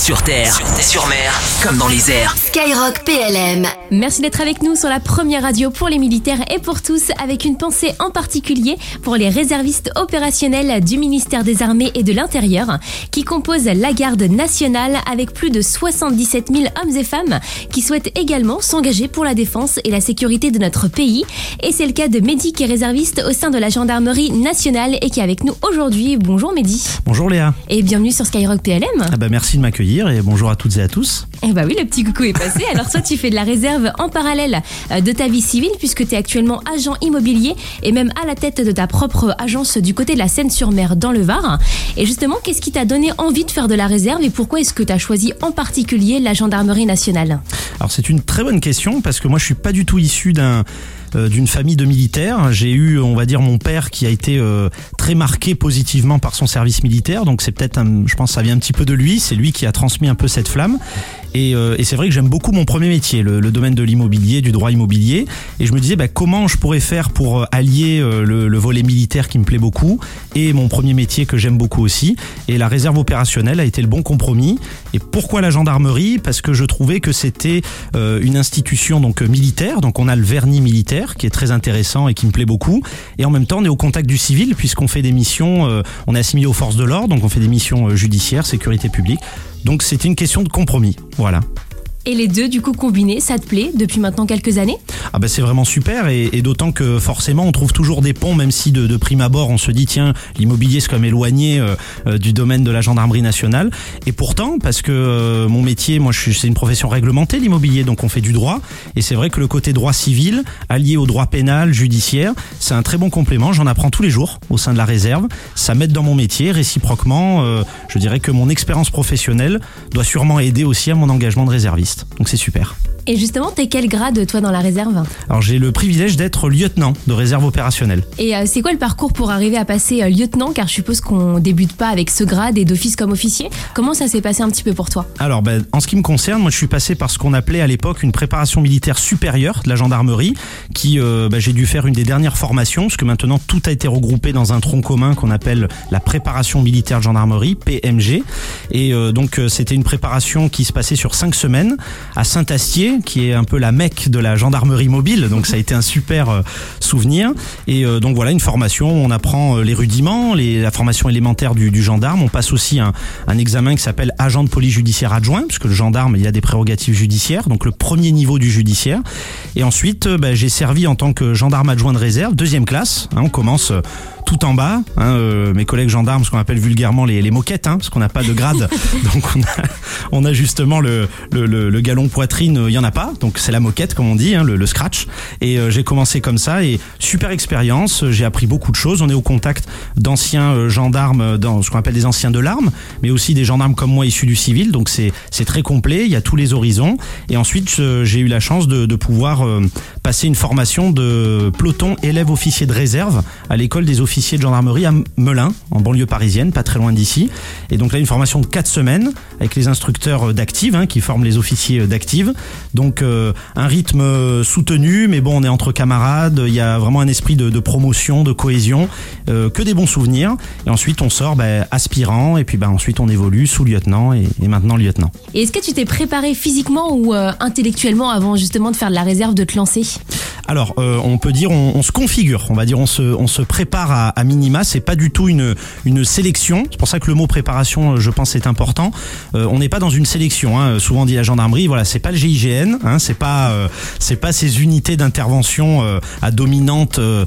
Sur terre, sur mer, comme dans les airs. Skyrock PLM. Merci d'être avec nous sur la première radio pour les militaires et pour tous, avec une pensée en particulier pour les réservistes opérationnels du ministère des Armées et de l'Intérieur, qui composent la garde nationale avec plus de 77 000 hommes et femmes qui souhaitent également s'engager pour la défense et la sécurité de notre pays. Et c'est le cas de Mehdi qui est réserviste au sein de la gendarmerie nationale et qui est avec nous aujourd'hui. Bonjour Mehdi. Bonjour Léa. Et bienvenue sur Skyrock PLM. Ah bah merci de m'accueillir et bonjour à toutes et à tous. Eh bah oui, le petit coucou est passé. Alors toi, tu fais de la réserve en parallèle euh, de ta vie civile puisque tu es actuellement agent immobilier et même à la tête de ta propre agence du côté de la Seine-sur-Mer dans le Var. Et justement, qu'est-ce qui t'a donné envie de faire de la réserve et pourquoi est-ce que tu as choisi en particulier la gendarmerie nationale? Alors c'est une très bonne question parce que moi je suis pas du tout issu d'un d'une famille de militaires. J'ai eu, on va dire, mon père qui a été euh, très marqué positivement par son service militaire. Donc c'est peut-être, je pense, ça vient un petit peu de lui. C'est lui qui a transmis un peu cette flamme. Et, euh, et c'est vrai que j'aime beaucoup mon premier métier, le, domaine de l'immobilier, du droit immobilier. Et je me disais bah, comment je pourrais faire pour allier le, le, volet militaire qui me plaît beaucoup et mon premier métier que j'aime beaucoup aussi. Et la réserve opérationnelle a été le bon compromis. Et pourquoi la gendarmerie? Parce que je trouvais que c'était une institution donc militaire. Donc on a le vernis militaire qui est très intéressant et qui me plaît beaucoup. Et en même temps, on est au contact du civil puisqu'on fait des missions, euh, on est assimilé aux forces de l'ordre, donc on fait des missions euh, judiciaires, sécurité publique. Donc c'est une question de compromis. Voilà. Et les deux, du coup, combinés, ça te plaît depuis maintenant quelques années? Ah bah c'est vraiment super et, et d'autant que forcément on trouve toujours des ponts, même si de, de prime abord on se dit tiens l'immobilier c'est comme éloigné euh, euh, du domaine de la gendarmerie nationale. Et pourtant parce que euh, mon métier, moi je c'est une profession réglementée l'immobilier, donc on fait du droit et c'est vrai que le côté droit civil allié au droit pénal, judiciaire, c'est un très bon complément. J'en apprends tous les jours au sein de la réserve. Ça m'aide dans mon métier réciproquement. Euh, je dirais que mon expérience professionnelle doit sûrement aider aussi à mon engagement de réserviste. Donc c'est super. Et justement, t'es quel grade toi dans la réserve Alors j'ai le privilège d'être lieutenant de réserve opérationnelle. Et euh, c'est quoi le parcours pour arriver à passer euh, lieutenant? Car je suppose qu'on débute pas avec ce grade et d'office comme officier. Comment ça s'est passé un petit peu pour toi? Alors ben, en ce qui me concerne, moi je suis passé par ce qu'on appelait à l'époque une préparation militaire supérieure de la gendarmerie, qui euh, ben, j'ai dû faire une des dernières formations, parce que maintenant tout a été regroupé dans un tronc commun qu'on appelle la préparation militaire de gendarmerie, PMG. Et euh, donc c'était une préparation qui se passait sur cinq semaines à Saint-Astier qui est un peu la mecque de la gendarmerie mobile. Donc ça a été un super euh, souvenir. Et euh, donc voilà, une formation, on apprend euh, les rudiments, les, la formation élémentaire du, du gendarme. On passe aussi un, examen qui s'appelle agent de police judiciaire adjoint, puisque le gendarme, il a des prérogatives judiciaires, donc le premier niveau du judiciaire. Et ensuite, bah, j'ai servi en tant que gendarme adjoint de réserve, deuxième classe. Hein, on commence tout en bas. Hein, euh, mes collègues gendarmes, ce qu'on appelle vulgairement les, les moquettes, hein, parce qu'on n'a pas de grade. donc on a, on a justement le, le, le, le galon poitrine, il y en a pas. Donc c'est la moquette, comme on dit, hein, le, le, scratch. Et euh, j'ai commencé comme ça et super expérience. J'ai appris beaucoup de choses. On est au contact d'anciens euh, gendarmes, dans ce qu'on appelle des anciens de l'arme, mais aussi des gendarmes comme moi issus du civil. Donc c'est c'est très complet. Il y a tous les horizons. Et ensuite j'ai eu la chance de, de pouvoir euh, passer une formation de peloton élève officier de réserve à l'école des officiers de gendarmerie à Melun, en banlieue parisienne, pas très loin d'ici. Et donc là, une formation de 4 semaines avec les instructeurs d'active hein, qui forment les officiers d'active. Donc euh, un rythme soutenu, mais bon, on est entre camarades. Il y a vraiment un esprit de, promotion, de cohésion, euh, que des bons souvenirs. Et ensuite, on sort bah, aspirant, et puis bah, ensuite, on évolue sous-lieutenant et, et, maintenant lieutenant. Et est-ce que tu t'es préparé physiquement ou euh, intellectuellement avant justement de faire de la réserve, de te lancer? Alors, euh, on peut dire, on, on, se configure, on va dire, on se, on se prépare à, à minima. C'est pas du tout une, une sélection. C'est pour ça que le mot préparation, je pense, est important. Euh, on n'est pas dans une sélection. Hein. Souvent dit la gendarmerie, voilà, c'est pas le GIGN, hein, c'est pas, euh, c'est pas ces unités d'intervention euh, à dominante, euh,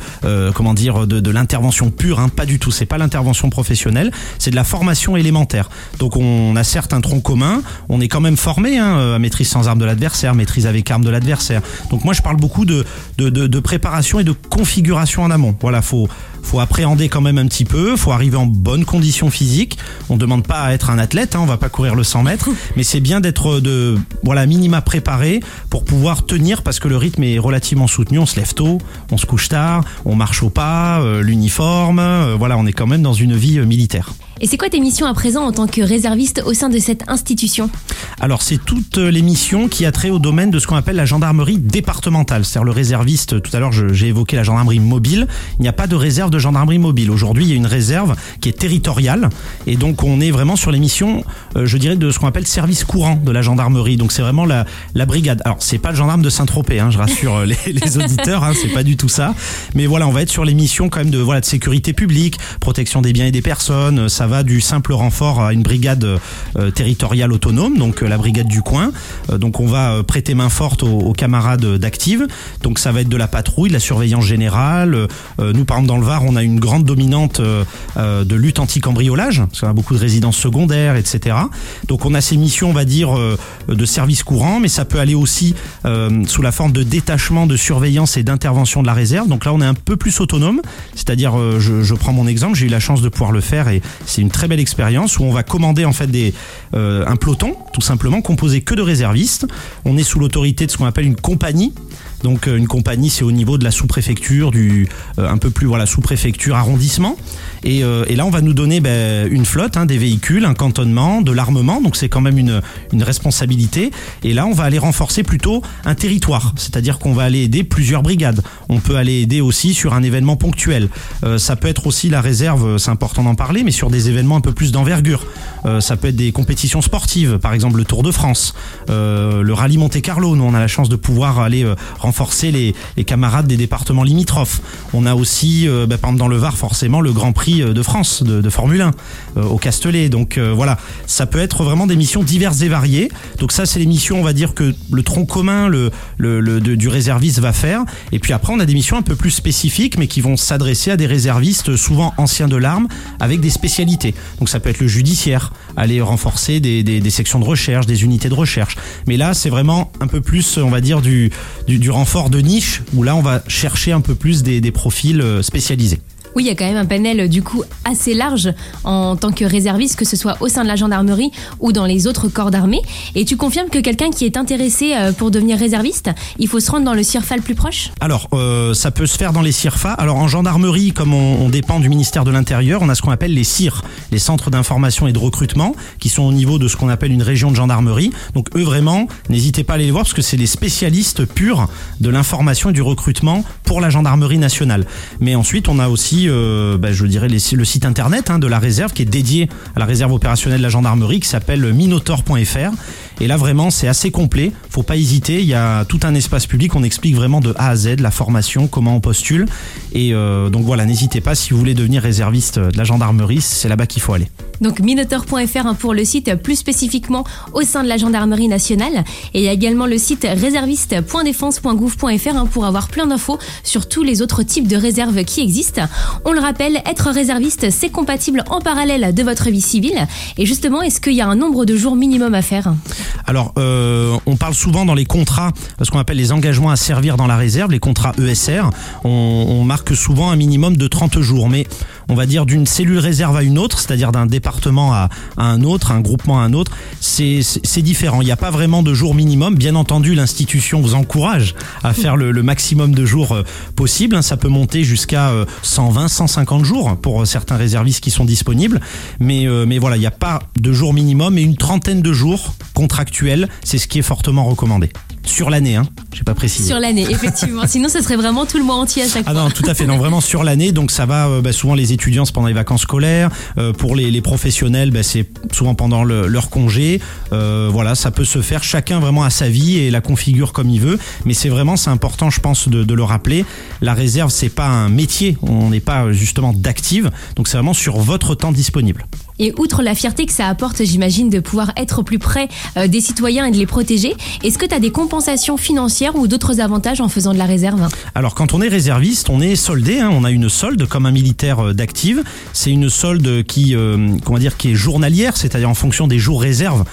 comment dire, de, de l'intervention pure. Hein, pas du tout. C'est pas l'intervention professionnelle. C'est de la formation élémentaire. Donc, on a certes un tronc commun. On est quand même formé hein, à maîtrise sans arme de l'adversaire, maîtrise avec arme de l'adversaire. Donc, moi, je parle beaucoup de de, préparation et de configuration en amont. Voilà, faut faut appréhender quand même un petit peu, faut arriver en bonne condition physique. On demande pas à être un athlète, hein, on va pas courir le 100 mètres, mais c'est bien d'être de voilà minima préparé pour pouvoir tenir parce que le rythme est relativement soutenu. On se lève tôt, on se couche tard, on marche au pas, euh, l'uniforme, euh, voilà, on est quand même dans une vie euh, militaire. Et c'est quoi tes missions à présent en tant que réserviste au sein de cette institution? Alors c'est toutes les missions qui a trait au domaine de ce qu'on appelle la gendarmerie départementale, c'est-à-dire le réserviste. Tout à l'heure j'ai évoqué la gendarmerie mobile. Il n'y a pas de réserve de gendarmerie mobile. Aujourd'hui, il y a une réserve qui est territoriale et donc on est vraiment sur les missions, euh, je dirais, de ce qu'on appelle service courant de la gendarmerie. Donc c'est vraiment la, brigade. Alors c'est pas le gendarme de Saint-Tropez, hein, je rassure euh, les, auditeurs, hein, c'est pas du tout ça. Mais voilà, on va être sur les missions quand même de voilà de sécurité publique, protection des biens et des personnes. Ça va du simple renfort à une brigade euh, territoriale autonome, donc la brigade du coin. donc on va prêter main forte aux, aux camarades d'active. Donc ça va être de la patrouille, de la surveillance générale. nous par exemple dans le Var, on a une grande dominante de lutte anti-cambriolage, parce qu'on a beaucoup de résidences secondaires, etc. Donc on a ces missions, on va dire, euh, de service courant, mais ça peut aller aussi euh, sous la forme de détachement, de surveillance et d'intervention de la réserve. Donc là, on est un peu plus autonome, c'est-à-dire, euh, je, je, prends mon exemple, j'ai eu la chance de pouvoir le faire et c'est une très belle expérience où on va commander en fait des, un peloton, tout simplement, composé que de réservistes. On est sous l'autorité de ce qu'on appelle une compagnie. Donc une compagnie, c'est au niveau de la sous-préfecture, du un peu plus voilà sous-préfecture, arrondissement. Et, et, là, on va nous donner ben, une flotte, hein, des véhicules, un cantonnement, de l'armement. Donc c'est quand même une, une responsabilité. Et là, on va aller renforcer plutôt un territoire, c'est-à-dire qu'on va aller aider plusieurs brigades. On peut aller aider aussi sur un événement ponctuel. Euh, ça peut être aussi la réserve, c'est important d'en parler, mais sur des événements un peu plus d'envergure. Euh, ça peut être des compétitions sportives, par exemple le Tour de France, euh, le rallye Monte Carlo. Nous, on a la chance de pouvoir aller euh, renforcer les, les, camarades des départements limitrophes. On a aussi, euh, bah, par exemple dans le Var, forcément le Grand Prix de France de, Formule 1 au Castellet. Donc voilà, ça peut être vraiment des missions diverses et variées. Donc ça, c'est les missions, on va dire que le tronc commun le, le, le du réserviste va faire. Et puis après, on a des missions un peu plus spécifiques, mais qui vont s'adresser à des réservistes souvent anciens de l'arme avec des spécialités. Donc ça peut être le judiciaire, aller renforcer des, des, sections de recherche, des unités de recherche. Mais là, c'est vraiment un peu plus, on va dire, du, du, du, renfort de niche, où là, on va chercher un peu plus des, des profils euh, spécialisés. Oui, il y a quand même un panel du coup assez large en tant que réserviste, que ce soit au sein de la gendarmerie ou dans les autres corps d'armée. Et tu confirmes que quelqu'un qui est intéressé euh, pour devenir réserviste, il faut se rendre dans le CIRFA le plus proche? Alors, euh, ça peut se faire dans les CIRFA. Alors en gendarmerie, comme on, on dépend du ministère de l'Intérieur, on a ce qu'on appelle les CIR, les centres d'information et de recrutement, qui sont au niveau de ce qu'on appelle une région de gendarmerie. Donc eux vraiment, n'hésitez pas à aller les voir parce que c'est les spécialistes purs de l'information et du recrutement pour la gendarmerie nationale. Mais ensuite, on a aussi euh, bah, je dirais le site internet hein, de la réserve qui est dédié à la réserve opérationnelle de la gendarmerie qui s'appelle minotaur.fr et là vraiment c'est assez complet. Faut pas hésiter. Il y a tout un espace public. On explique vraiment de A à Z la formation comment on postule. Et euh, donc voilà n'hésitez pas si vous voulez devenir réserviste de la gendarmerie c'est là-bas qu'il faut aller. Donc minotaur.fr hein, pour le site plus spécifiquement au sein de la gendarmerie nationale. Et il y a également le site réserviste.défense.gouv.fr hein, pour avoir plein d'infos sur tous les autres types de réserves qui existent on le rappelle, être réserviste, c'est compatible en parallèle de votre vie civile. Et justement, est-ce qu'il y a un nombre de jours minimum à faire Alors, euh, on parle souvent dans les contrats, ce qu'on appelle les engagements à servir dans la réserve, les contrats ESR. On, on marque souvent un minimum de 30 jours. Mais on va dire d'une cellule réserve à une autre, c'est-à-dire d'un département à, un autre, un groupement à un autre, c'est différent. Il n'y a pas vraiment de jour minimum. Bien entendu, l'institution vous encourage à faire le, maximum de jours euh, possible. Ça peut monter jusqu'à 120, 150 jours pour certains réservistes qui sont disponibles. Mais, euh, mais voilà, il n'y a pas de jour minimum et une trentaine de jours contractuels, c'est ce qui est fortement recommandé. Sur l'année, hein j'ai pas précisé. Sur l'année, effectivement. Sinon, ce serait vraiment tout le mois entier à chaque ah fois. Ah non, tout à fait. Non, vraiment sur l'année. Donc ça va euh, bah, souvent les étudiants c'est pendant les vacances scolaires. Euh, pour les, les professionnels, bah, c'est souvent pendant le, leur congé. Euh, voilà, ça peut se faire. Chacun vraiment à sa vie et la configure comme il veut. Mais c'est vraiment c'est important, je pense, de, de le rappeler. La réserve, c'est pas un métier. On n'est pas justement d'active. Donc c'est vraiment sur votre temps disponible. Et outre la fierté que ça apporte, j'imagine, de pouvoir être plus près euh, des citoyens et de les protéger, est-ce que tu as des compensations financières ou d'autres avantages en faisant de la réserve? Alors quand on est réserviste, on est soldé, hein, on a une solde comme un militaire euh, d'active. C'est une solde qui, euh, comment dire, qui est journalière, c'est-à-dire en fonction des jours réserves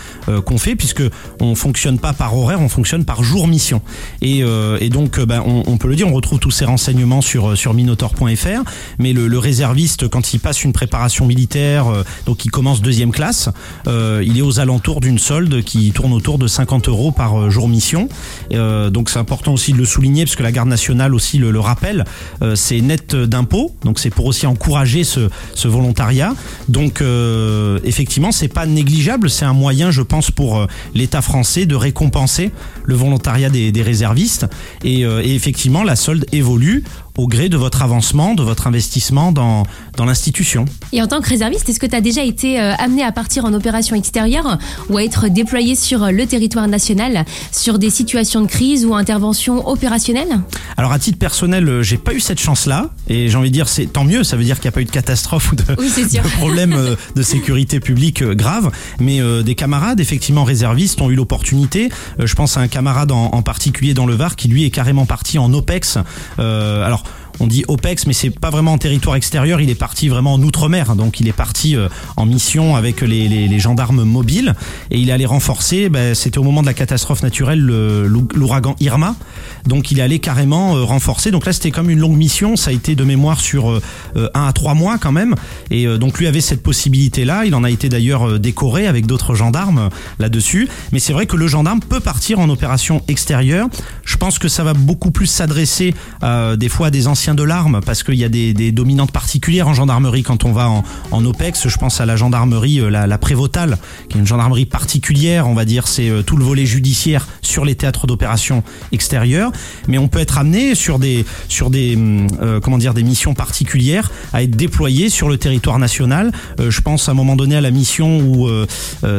qu'on fait, puisque on fonctionne pas par horaire, on fonctionne par jour mission. Et, donc, ben, on, on, peut le dire, on retrouve tous ces renseignements sur sur minotaur.fr. Mais le, le, réserviste, quand il passe une préparation militaire, donc qui commence deuxième classe, euh, il est aux alentours d'une solde qui tourne autour de 50 euros par euh, jour mission. Euh, donc c'est important aussi de le souligner parce que la garde nationale aussi le, le rappelle. C'est net d'impôts, donc c'est pour aussi encourager ce, volontariat. Donc effectivement, c'est pas négligeable, c'est un moyen, je pense, pour l'État français de récompenser le volontariat des, réservistes. Et effectivement, la solde évolue au gré de votre avancement, de votre investissement dans, dans l'institution. Et en tant que réserviste, est-ce que tu as déjà été euh, amené à partir en opération extérieure ou à être déployé sur le territoire national sur des situations de crise ou interventions opérationnelles Alors à titre personnel, euh, j'ai pas eu cette chance-là et j'ai envie de dire c'est tant mieux, ça veut dire qu'il n'y a pas eu de catastrophe ou de, Oui, problème euh, de sécurité publique euh, grave, mais euh, des camarades effectivement réservistes ont eu l'opportunité. Euh, Je pense à un camarade en, en particulier dans le Var qui lui est carrément parti en OPEX. Euh, alors Alors, on dit OPEX, mais c'est pas vraiment en territoire extérieur. Il est parti vraiment en outre-mer, donc il est parti euh, en mission avec les, gendarmes mobiles et il est allé renforcer. ben, C'était au moment de la catastrophe naturelle, le- l'ou- l'ouragan Irma, donc il est allé carrément euh, renforcer. Donc là, c'était comme une longue mission. Ça a été de mémoire sur euh, un à trois mois quand même. Et donc lui avait cette possibilité-là. Il en a été d'ailleurs décoré avec d'autres gendarmes là-dessus. Mais c'est vrai que le gendarme peut partir en opération extérieure. Je pense que ça va beaucoup plus s'adresser des fois à des anciens de l'arme parce qu'il y a des, dominantes particulières en gendarmerie quand on va en, en OPEX. Je pense à la gendarmerie, euh, la, prévotale, qui est une gendarmerie particulière, on va dire. C'est euh, tout le volet judiciaire sur les théâtres d'opération extérieures. Mais on peut être amené sur des, sur des, hum, euh, comment dire, des missions particulières à être déployé sur le territoire national. Je pense à un moment donné à la mission où,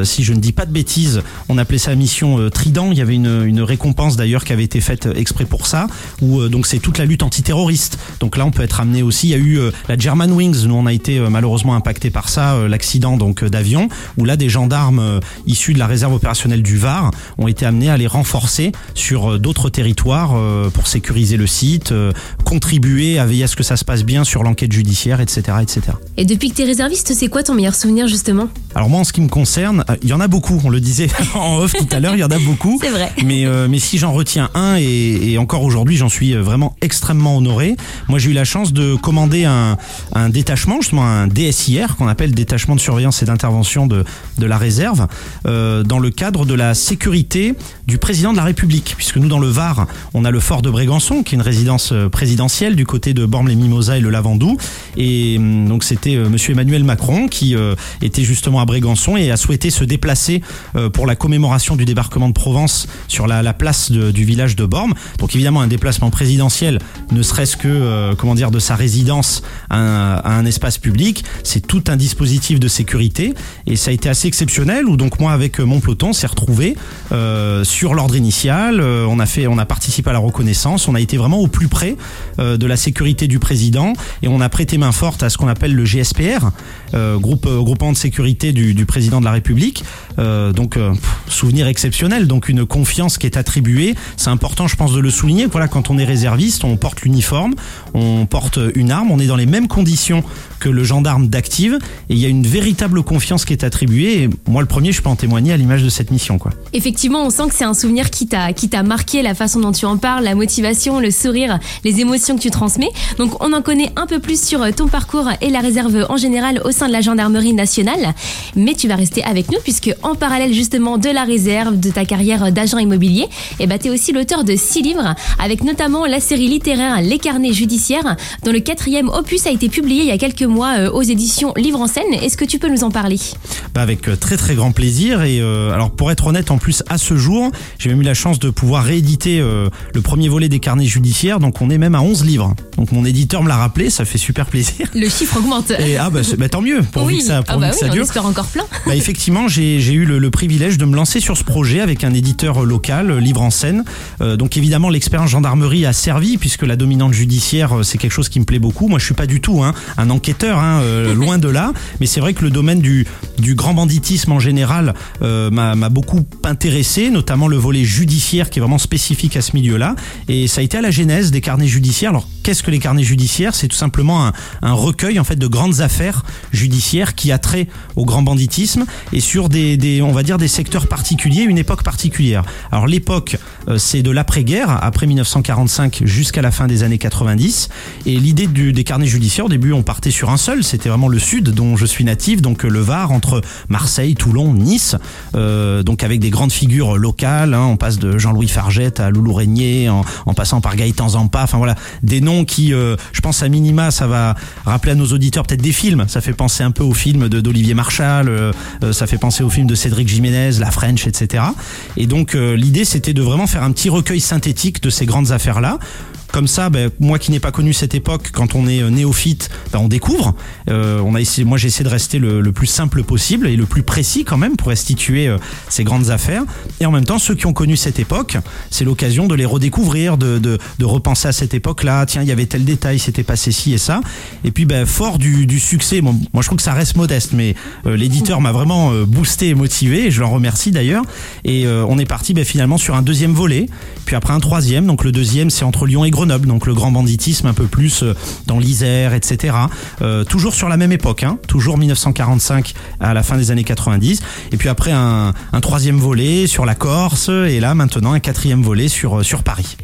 si je ne dis pas de bêtises, on appelait ça mission Trident. Il y avait une, récompense d'ailleurs qui avait été faite exprès pour ça, où donc c'est toute la lutte antiterroriste. Donc là, on peut être amené aussi. Il y a eu euh, la German Wings. Nous, on a été euh, malheureusement impacté par ça, euh, l'accident donc d'avion, où là, des gendarmes issus de la réserve opérationnelle du Var ont été amenés à les renforcer sur d'autres territoires pour sécuriser le site, contribuer à veiller à ce que ça se passe bien sur l'enquête judiciaire, etc., etc. Et depuis que tu es réserviste, c'est quoi ton meilleur souvenir justement? Alors moi, en ce qui me concerne, il y en a beaucoup. On le disait en off tout à l'heure, il y en a beaucoup. C'est vrai. Mais, mais si j'en retiens un, et, et encore aujourd'hui, j'en suis vraiment extrêmement honoré. Moi, j'ai eu la chance de commander un, détachement, justement un DSIR, qu'on appelle détachement de surveillance et d'intervention de, de la réserve, euh, dans le cadre de la sécurité du président de la République. Puisque nous, dans le Var, on a le fort de Brégançon, qui est une résidence euh, présidentielle du côté de Bormes-les-Mimosas et le Lavandou. Et hum, donc, c'était euh, monsieur Emmanuel Macron qui était justement à Brégançon et a souhaité se déplacer pour la commémoration du débarquement de Provence sur la, la place du village de Bormes. Donc évidemment un déplacement présidentiel, ne serait-ce que euh, comment dire de sa résidence à un, espace public, c'est tout un dispositif de sécurité et ça a été assez exceptionnel. Où donc moi avec euh, mon peloton, on s'est retrouvé euh, sur l'ordre initial. on a fait, on a participé à la reconnaissance. On a été vraiment au plus près de la sécurité du président et on a prêté main forte à ce qu'on appelle le GSPR, groupe euh, groupement de sécurité du, du président de la République. Euh, donc euh, souvenir exceptionnel, donc une confiance qui est attribuée. C'est important, je pense, de le souligner. Voilà, quand on est réserviste, on porte l'uniforme, on porte une arme, on est dans les mêmes conditions que le gendarme d'active, et il y a une véritable confiance qui est attribuée. Et moi, le premier, je peux en témoigner à l'image de cette mission, quoi. Effectivement, on sent que c'est un souvenir qui t'a qui t'a marqué la façon dont tu en parles, la motivation, le sourire, les émotions que tu transmets. Donc on en connaît un peu plus sur ton parcours et la réserve en général au sein de la gendarmerie nationale, mais tu vas rester avec nous puisque en parallèle justement de la réserve, de ta carrière d'agent immobilier, et bah t'es aussi l'auteur de six livres avec notamment la série littéraire Les carnets judiciaires dont le quatrième opus a été publié il y a quelques mois euh, aux éditions Livre en scène. Est-ce que tu peux nous en parler? Bah, avec euh, très très grand plaisir et euh, alors pour être honnête en plus à ce jour j'ai même eu la chance de pouvoir rééditer euh, le premier volet des carnets judiciaires donc on est même à 11 livres donc mon éditeur me l'a rappelé ça fait super plaisir Le chiffre augmente. et ah bah, bah, tant mieux pourvu oui, que ça, ah pourvu bah que oui, ça on dure espère encore plein. bah, effectivement, j'ai eu le, le privilège de me lancer sur ce projet avec un éditeur local, Livre en scène. Euh, donc évidemment, l'expérience gendarmerie a servi puisque la dominante judiciaire, c'est quelque chose qui me plaît beaucoup. Moi, je suis pas du tout hein, un enquêteur, hein, euh, loin de là. Mais c'est vrai que le domaine du, du grand banditisme en général euh, m'a m'a beaucoup intéressé, notamment le volet judiciaire qui est vraiment spécifique à ce milieu-là. Et ça a été à la genèse des carnets judiciaires. Alors, qu'est-ce que les carnets judiciaires? C'est tout simplement un, recueil en fait de grandes affaires judiciaires qui a trait au grand banditisme et sur des, on va dire des secteurs particuliers, une époque particulière. Alors l'époque, euh, c'est de l'après-guerre, après 1945 jusqu'à la fin des années 90. Et l'idée des carnets judiciaires, au début, on partait sur un seul, c'était vraiment le sud dont je suis natif, donc euh, le Var, entre Marseille, Toulon, Nice, euh, donc avec des grandes figures locales. hein. on passe de Jean-Louis Fargette à Loulou Régnier, en, en passant par Gaëtan Zampa. Enfin voilà, des noms qui, euh, je pense à minima, ça va rappeler à nos auditeurs peut-être des films. Ça fait penser un peu aux films d'Olivier Marchal, euh, euh, ça fait penser aux films de Cédric Jiménez, La French, etc. Et donc euh, l'idée, c'était de vraiment faire un petit recueil synthétique de ces grandes affaires-là comme ça, ben, moi qui n'ai pas connu cette époque, quand on est néophyte, ben, on découvre. on a essayé, moi j'ai essayé de rester le, le, plus simple possible et le plus précis quand même pour restituer ces grandes affaires. Et en même temps, ceux qui ont connu cette époque, c'est l'occasion de les redécouvrir, de, de, de repenser à cette époque-là. Tiens, il y avait tel détail, c'était passé ci et ça. Et puis, ben, fort du, du succès, bon, moi je trouve que ça reste modeste, mais l'éditeur m'a vraiment boosté et motivé, et je l'en remercie d'ailleurs. Et on est parti ben, finalement sur un deuxième volet, puis après un troisième. Donc le deuxième, c'est entre Lyon et Grenoble, donc le grand banditisme un peu plus euh, dans l'Isère, etc. Euh, toujours sur la même époque, hein, toujours 1945 à la fin des années 90. Et puis après un, un troisième volet sur la Corse, et là maintenant un quatrième volet sur, euh, sur Paris.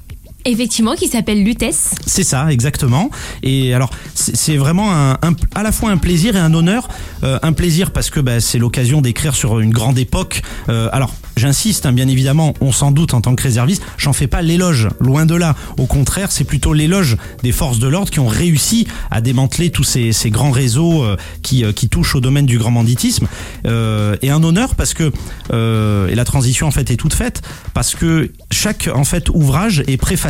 Effectivement, qui s'appelle Lutèce. C'est ça, exactement. Et alors, c'est vraiment un, à la fois un plaisir et un honneur. Euh, un plaisir parce que bah, c'est l'occasion d'écrire sur une grande époque. Euh, alors, j'insiste, hein, bien évidemment, on s'en doute en tant que réserviste, j'en fais pas l'éloge, loin de là. Au contraire, c'est plutôt l'éloge des forces de l'ordre qui ont réussi à démanteler tous ces, grands réseaux euh, qui, qui touchent au domaine du grand banditisme. et un honneur parce que, et la transition en fait est toute faite, parce que chaque en fait ouvrage est préfacé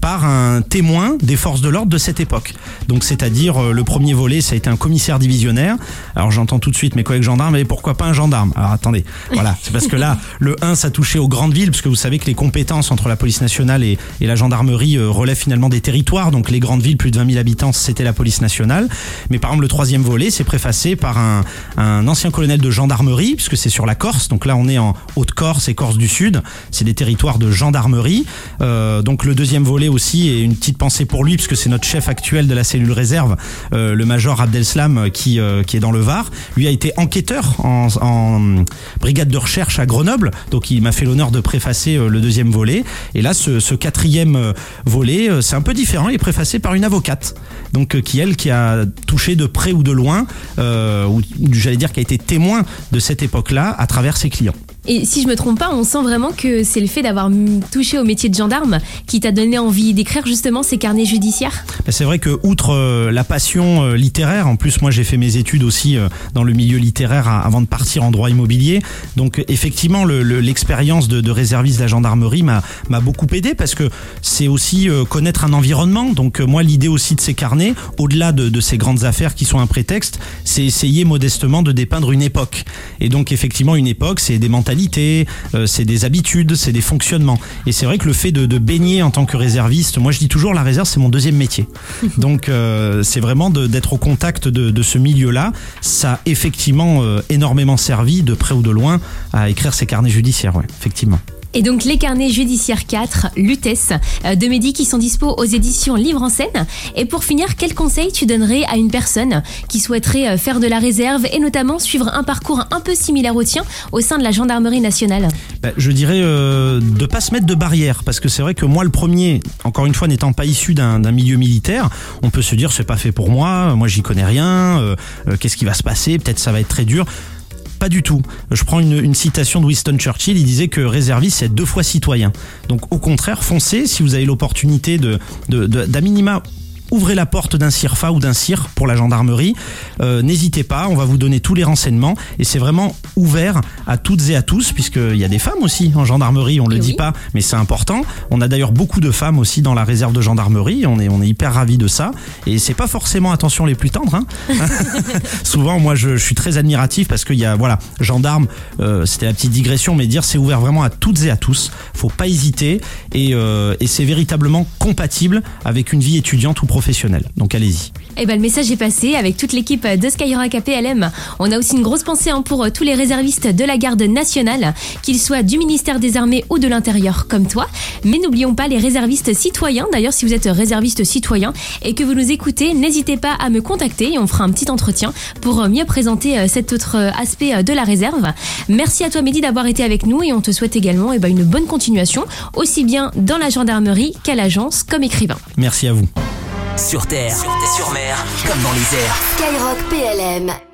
par un témoin des forces de l'ordre de cette époque. Donc c'est-à-dire euh, le premier volet, ça a été un commissaire divisionnaire. Alors j'entends tout de suite mes collègues gendarmes, mais pourquoi pas un gendarme? Alors attendez, voilà, c'est parce que là, le 1, ça touchait aux grandes villes, parce que vous savez que les compétences entre la police nationale et, la gendarmerie euh, relèvent finalement des territoires. Donc les grandes villes, plus de 20 000 habitants, c'était la police nationale. Mais par exemple, le troisième volet, c'est préfacé par un, un ancien colonel de gendarmerie, puisque c'est sur la Corse. Donc là, on est en Haute-Corse et Corse du Sud. C'est des territoires de gendarmerie. Euh, donc le deuxième volet aussi et une petite pensée pour lui puisque c'est notre chef actuel de la cellule réserve, euh, le major Abdelslam euh, qui euh, qui est dans le Var. Lui a été enquêteur en, brigade de recherche à Grenoble, donc il m'a fait l'honneur de préfacer le deuxième volet. Et là, ce, ce quatrième volet, c'est un peu différent. Il est préfacé par une avocate, donc qui elle qui a touché de près ou de loin, ou j'allais dire qui a été témoin de cette époque-là à travers ses clients. Et si je me trompe pas, on sent vraiment que c'est le fait d'avoir touché au métier de gendarme qui t'a donné envie d'écrire justement ces carnets judiciaires? Bah, c'est vrai que outre euh, la passion euh, littéraire, en plus moi j'ai fait mes études aussi euh, dans le milieu littéraire avant de partir en droit immobilier. Donc effectivement l'expérience de, de, réserviste de la gendarmerie m'a beaucoup aidé parce que c'est aussi connaître un environnement. Donc moi l'idée aussi de ces carnets, au-delà de, de ces grandes affaires qui sont un prétexte, c'est essayer modestement de dépeindre une époque. Et donc effectivement une époque, c'est des mentalités euh, c'est des habitudes, c'est des fonctionnements. Et c'est vrai que le fait de, baigner en tant que réserviste, moi je dis toujours la réserve c'est mon deuxième métier. Donc euh, c'est vraiment d'être au contact de, ce milieu-là. Ça a effectivement euh, énormément servi de près ou de loin à écrire ces carnets judiciaires, ouais, effectivement. Et donc les carnets judiciaires 4, Lutèce, euh, de Mehdi qui sont dispo aux éditions Livre en scène. Et pour finir, quel conseil tu donnerais à une personne qui souhaiterait euh, faire de la réserve et notamment suivre un parcours un peu similaire au tien au sein de la gendarmerie nationale? Bah, Je dirais euh, de pas se mettre de barrière parce que c'est vrai que moi le premier, encore une fois n'étant pas issu d'un milieu militaire, on peut se dire c'est pas fait pour moi, moi j'y connais rien, qu'est-ce qui va se passer, peut-être ça va être très dur. Pas du tout. Je prends une, citation de Winston Churchill, il disait que réserviste, c'est deux fois citoyen. Donc au contraire, foncez si vous avez l'opportunité de, minima ouvrez la porte d'un CIRFA ou d'un CIR pour la gendarmerie. Euh, n'hésitez pas, on va vous donner tous les renseignements et c'est vraiment ouvert à toutes et à tous puisqu'il y a des femmes aussi en gendarmerie, on le dit pas, mais c'est important. On a d'ailleurs beaucoup de femmes aussi dans la réserve de gendarmerie, on est, on est hyper ravis de ça et c'est pas forcément attention les plus tendres. Hein. Souvent, moi je, suis très admiratif parce qu'il y a, voilà, gendarme, euh, c'était la petite digression, mais dire c'est ouvert vraiment à toutes et à tous, faut pas hésiter et, euh, et c'est véritablement compatible avec une vie étudiante ou professionnelle donc allez-y. Eh ben, le message est passé avec toute l'équipe de Skyrock APLM. On a aussi une grosse pensée hein, pour euh, tous les réservistes de la garde nationale, qu'ils soient du ministère des Armées ou de l'Intérieur comme toi. Mais n'oublions pas les réservistes citoyens. D'ailleurs, si vous êtes réserviste citoyen et que vous nous écoutez, n'hésitez pas à me contacter et on fera un petit entretien pour euh, mieux présenter euh, cet autre aspect de la réserve. Merci à toi Mehdi d'avoir été avec nous et on te souhaite également eh ben, une bonne continuation, aussi bien dans la gendarmerie qu'à l'agence comme écrivain. Merci à vous. Sur terre, sur mer, comme dans les airs. Skyrock PLM.